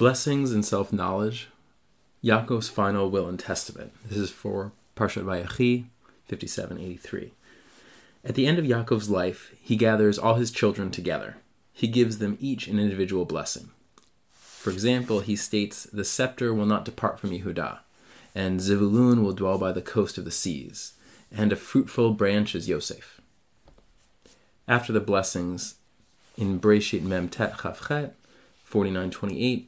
Blessings and self knowledge. Yaakov's final will and testament. This is for Parshat Vayechi, 5783. At the end of Yaakov's life, he gathers all his children together. He gives them each an individual blessing. For example, he states, The scepter will not depart from Yehudah, and Zevulun will dwell by the coast of the seas, and a fruitful branch is Yosef. After the blessings, in Breshit Mem Tet Chavchet, 4928,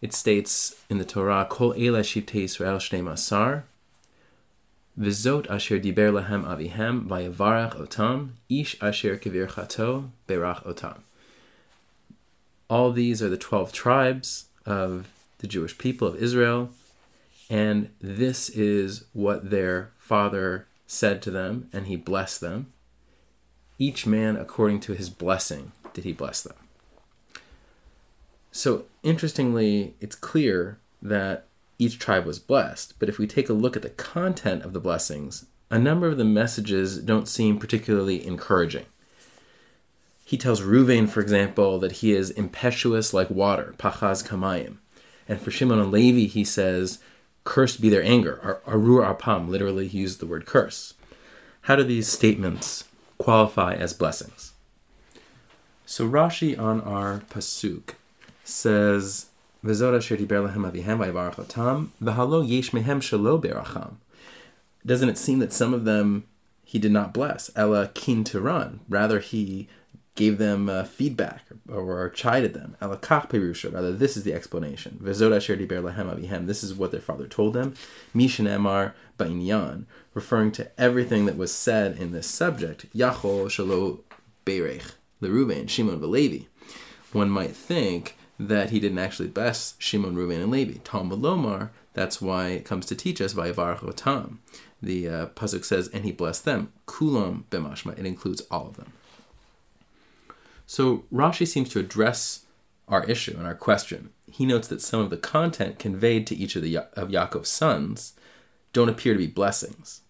it states in the Torah, Kol Ela Shivtei Yisrael Shnei Masar, Vizot asher diber lahem avihem vayavarach otam, ish asher kivir chato berach otam. All these are the 12 tribes of the Jewish people of Israel, and this is what their father said to them, and he blessed them. Each man according to his blessing did he bless them. So, interestingly, it's clear that each tribe was blessed, but if we take a look at the content of the blessings, a number of the messages don't seem particularly encouraging. He tells Ruvain, for example, that he is impetuous like water, pachaz kamayim. And for Shimon and Levi, he says, cursed be their anger, arur apam, literally he used the word curse. How do these statements qualify as blessings? So Rashi on our pasuk says, Doesn't it seem that some of them he did not bless? Ella kin run. Rather, he gave them uh, feedback or, chided them. Ella kach perusha. Rather, this is the explanation. This is what their father told them. Mishan emar ba'inyan, referring to everything that was said in this subject. Yachol shalo berech. Leruven, Shimon, Velevi. One might think that he didn't actually bless Shimon, Reuben, and Levi. Tom Lomar, that's why it comes to teach us Vayivarach Tam. The uh, pasuk says, and he blessed them. Kulam b'mashma. It includes all of them. So Rashi seems to address our issue and our question. He notes that some of the content conveyed to each of the of Yaakov's sons don't appear to be blessings.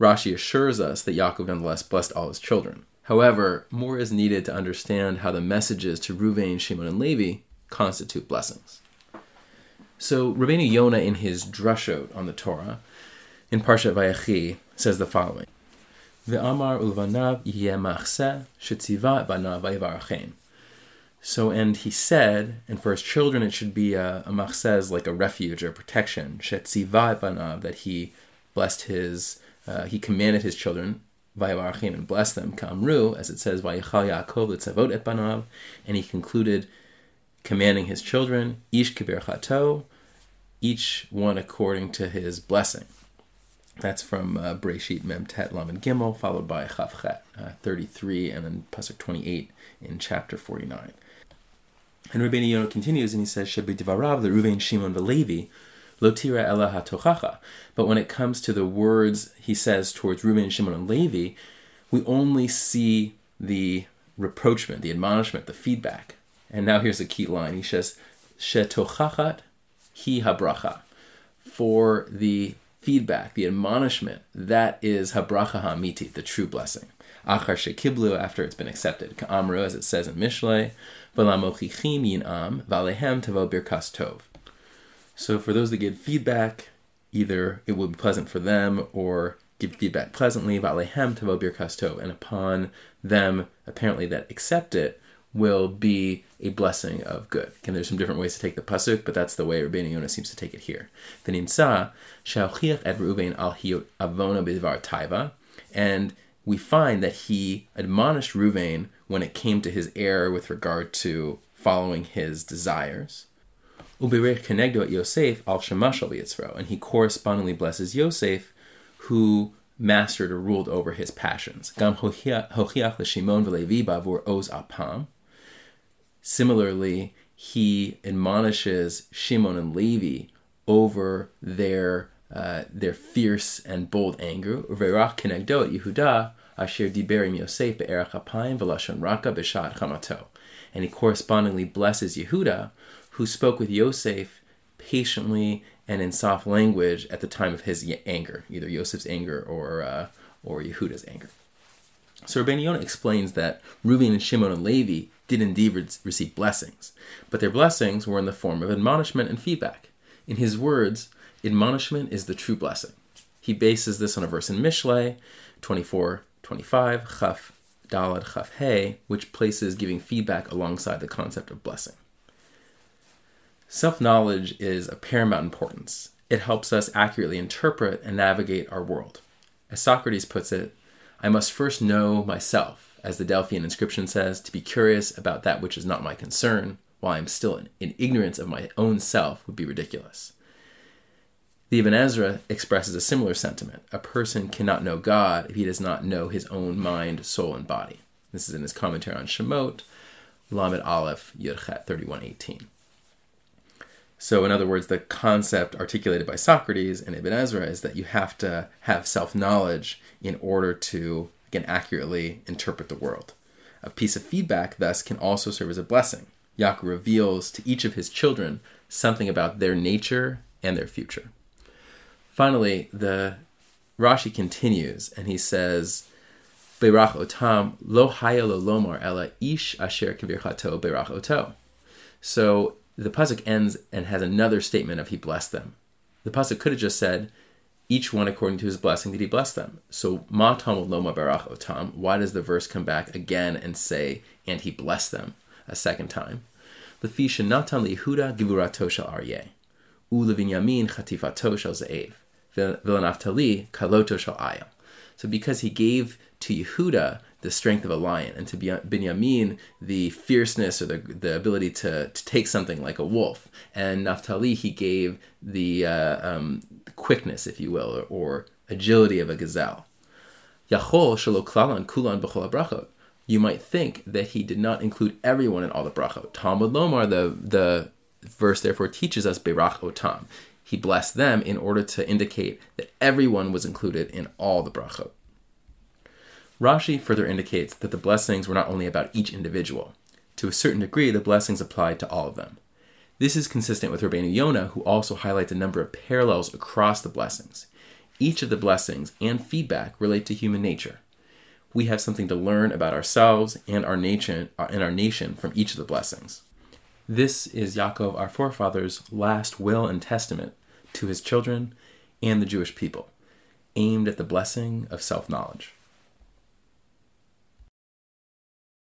Rashi assures us that Yaakov nonetheless blessed all his children. However, more is needed to understand how the messages to Ruvain, Shimon, and Levi constitute blessings. So, Rabbeinu Yonah, in his drushot on the Torah, in Parshat Vayechi, says the following: "Ve'amar ulvanav banav vayivarachem." So, and he said, and for his children it should be a, a like a refuge or protection, shetziva banav, that he blessed his, uh, he commanded his children Vayavarachim and bless them, Kamru, as it says, Vayichal Yaakov Litzavot et Banav, and he concluded commanding his children, Ish Kibir Chato, each one according to his blessing. That's from uh, Breshit Mem Tet Lam and Gimel, followed by Chavchet uh, 33, and then Pasuk 28 in chapter 49. And Rabbeinu Yonah continues and he says, Shebi Divarav, the Ruvain Shimon Velevi, Lotira ela hatochacha. But when it comes to the words he says towards Reuben, Shimon, and Levi, we only see the reproachment, the admonishment, the feedback. And now here's a key line. He says, Shetochachat hi habracha. For the feedback, the admonishment, that is habracha hamiti, the true blessing. Achar shekiblu, after it's been accepted. Ka'amru, as it says in Mishlei, v'lamochichim yin'am, v'alehem tavo birkas tov. So for those that give feedback, either it will be pleasant for them or give feedback pleasantly, valehem tavo birkas tov, and upon them apparently that accept it will be a blessing of good. And there's some different ways to take the pasuk, but that's the way Rabbeinu Yonah seems to take it here. The nimsa shauchiach et Reuven al avona bidvar taiva, and we find that he admonished Reuven when it came to his error with regard to following his desires. Ubirech Kenegdo at Yosef al Shemashal Yitzro, and he correspondingly blesses Yosef, who mastered or ruled over his passions. Gam hochiach l'shimon v'levi bavur oz apam. Similarly, he admonishes Shimon and Levi over their uh, their fierce and bold anger. Uverach kenegdo at Yehuda asher diberim Yosef be'erach apayim v'lashon raka b'shat chamato. And he correspondingly blesses Yehuda, who spoke with Yosef patiently and in soft language at the time of his anger, either Yosef's anger or uh, or Yehuda's anger. So Rabbeinu Yonah explains that Reuven and Shimon and Levi did indeed re- receive blessings, but their blessings were in the form of admonishment and feedback. In his words, admonishment is the true blessing. He bases this on a verse in Mishlei 24 25, Chaf Dalet Chaf He, which places giving feedback alongside the concept of blessing. Self knowledge is of paramount importance. It helps us accurately interpret and navigate our world. As Socrates puts it, I must first know myself, as the Delphian inscription says, to be curious about that which is not my concern, while I am still in, in ignorance of my own self, would be ridiculous. The Ibn Ezra expresses a similar sentiment. A person cannot know God if he does not know his own mind, soul, and body. This is in his commentary on Shemot, Lamed Aleph, Yudchet 3118. So, in other words, the concept articulated by Socrates and Ibn Ezra is that you have to have self knowledge in order to, again, accurately interpret the world. A piece of feedback, thus, can also serve as a blessing. Yaakov reveals to each of his children something about their nature and their future. Finally, the Rashi continues and he says, Beirach otam lo haya lo lomar ela ish asher kibirchato beirach oto. So the pasuk ends and has another statement of he blessed them. The pasuk could have just said, each one according to his blessing did he bless them. So ma tam loma barach otam. Why does the verse come back again and say, and he blessed them a second time? Lefisha natan lihuda givurato shel aryeh, u levinyamin chatifato shel ze'ev. Vilanaftali kaloto shal ayel. So because he gave to Yehuda the strength of a lion, and to Binyamin the fierceness or the, the ability to, to take something like a wolf, and Naphtali he gave the uh, um, quickness, if you will, or, or, agility of a gazelle. Yachol klalan kulan b'chol brachot. You might think that he did not include everyone in all the brachot. Talmud Lomar, the the verse therefore teaches us berach otam he blessed them in order to indicate that everyone was included in all the brachot. Rashi further indicates that the blessings were not only about each individual. To a certain degree, the blessings applied to all of them. This is consistent with Rabbeinu Yonah, who also highlights a number of parallels across the blessings. Each of the blessings and feedback relate to human nature. We have something to learn about ourselves and our nation uh, and our nation from each of the blessings. This is Yaakov, our forefathers' last will and testament to his children and the Jewish people, aimed at the blessing of self knowledge.